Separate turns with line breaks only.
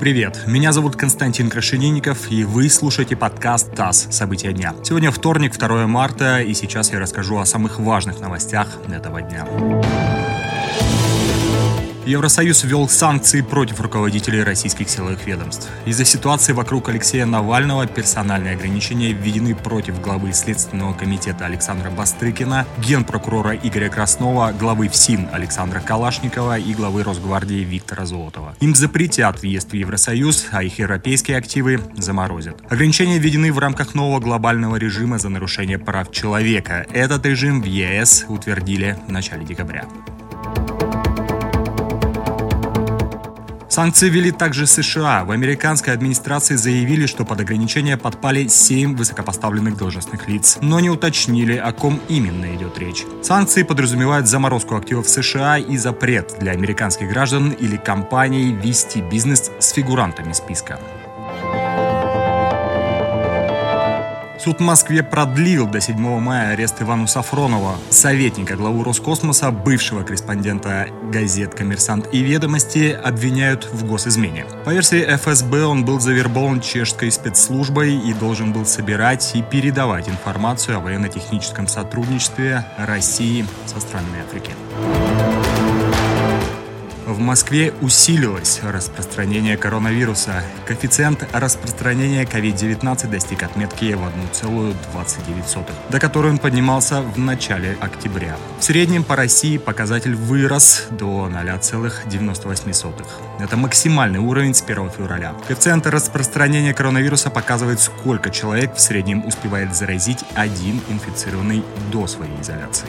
Привет, меня зовут Константин Крашенинников, и вы слушаете подкаст ТАСС «События дня». Сегодня вторник, 2 марта, и сейчас я расскажу о самых важных новостях этого дня. Евросоюз ввел санкции против руководителей российских силовых ведомств. Из-за ситуации вокруг Алексея Навального персональные ограничения введены против главы Следственного комитета Александра Бастрыкина, генпрокурора Игоря Краснова, главы ФСИН Александра Калашникова и главы Росгвардии Виктора Золотова. Им запретят въезд в Евросоюз, а их европейские активы заморозят. Ограничения введены в рамках нового глобального режима за нарушение прав человека. Этот режим в ЕС утвердили в начале декабря. Санкции ввели также США. В американской администрации заявили, что под ограничения подпали 7 высокопоставленных должностных лиц, но не уточнили, о ком именно идет речь. Санкции подразумевают заморозку активов США и запрет для американских граждан или компаний вести бизнес с фигурантами списка. Суд в Москве продлил до 7 мая арест Ивану Сафронова, советника главу Роскосмоса, бывшего корреспондента газет «Коммерсант» и «Ведомости» обвиняют в госизмене. По версии ФСБ он был завербован чешской спецслужбой и должен был собирать и передавать информацию о военно-техническом сотрудничестве России со странами Африки. В Москве усилилось распространение коронавируса. Коэффициент распространения COVID-19 достиг отметки в 1,29, до которой он поднимался в начале октября. В среднем по России показатель вырос до 0,98. Это максимальный уровень с 1 февраля. Коэффициент распространения коронавируса показывает, сколько человек в среднем успевает заразить один инфицированный до своей изоляции.